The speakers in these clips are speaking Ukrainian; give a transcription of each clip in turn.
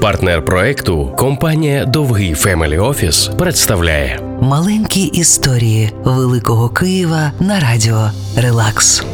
Партнер проекту компанія Довгий Family Office представляє Маленькі історії Великого Києва на радіо Релакс.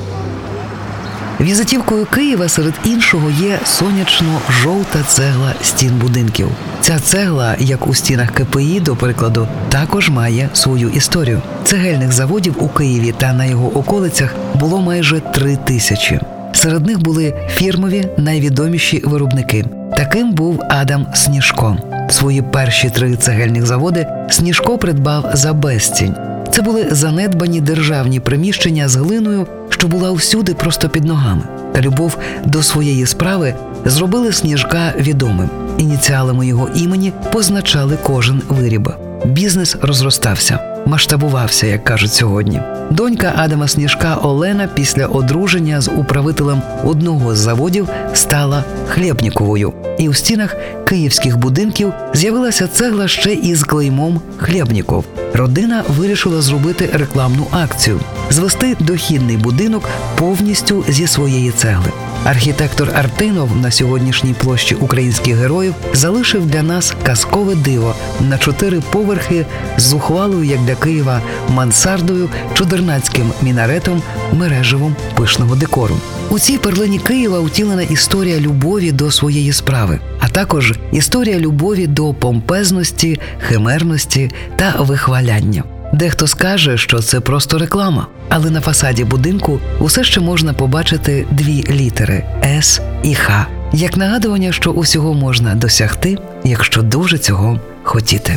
Візитівкою Києва серед іншого є сонячно-жовта цегла стін будинків. Ця цегла, як у стінах КПІ, до прикладу, також має свою історію. Цегельних заводів у Києві та на його околицях було майже три тисячі. Серед них були фірмові найвідоміші виробники. Таким був Адам Сніжко. Свої перші три цегельних заводи Сніжко придбав за безцінь. Це були занедбані державні приміщення з глиною, що була всюди просто під ногами. Та любов до своєї справи зробили сніжка відомим. Ініціалами його імені позначали кожен виріб. Бізнес розростався, масштабувався, як кажуть сьогодні. Донька Адама Сніжка Олена після одруження з управителем одного з заводів стала хлєбніковою. І у стінах київських будинків з'явилася цегла ще із клеймом Хлєбніков. Родина вирішила зробити рекламну акцію звести дохідний будинок повністю зі своєї цегли. Архітектор Артинов на сьогоднішній площі українських героїв залишив для нас казкове диво на чотири поверхи з зухвалою, як для Києва, мансардою, чудернацьким мінаретом, мережевом пишного декору. У цій перлині Києва утілена історія любові до своєї справи, а також історія любові до помпезності, химерності та вихваляння. Дехто скаже, що це просто реклама, але на фасаді будинку усе ще можна побачити дві літери С і Х, як нагадування, що усього можна досягти, якщо дуже цього хотіти.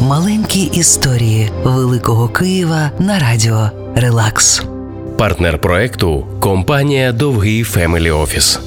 Маленькі історії Великого Києва на радіо Релакс. партнер проекту компанія Довгий Family Office.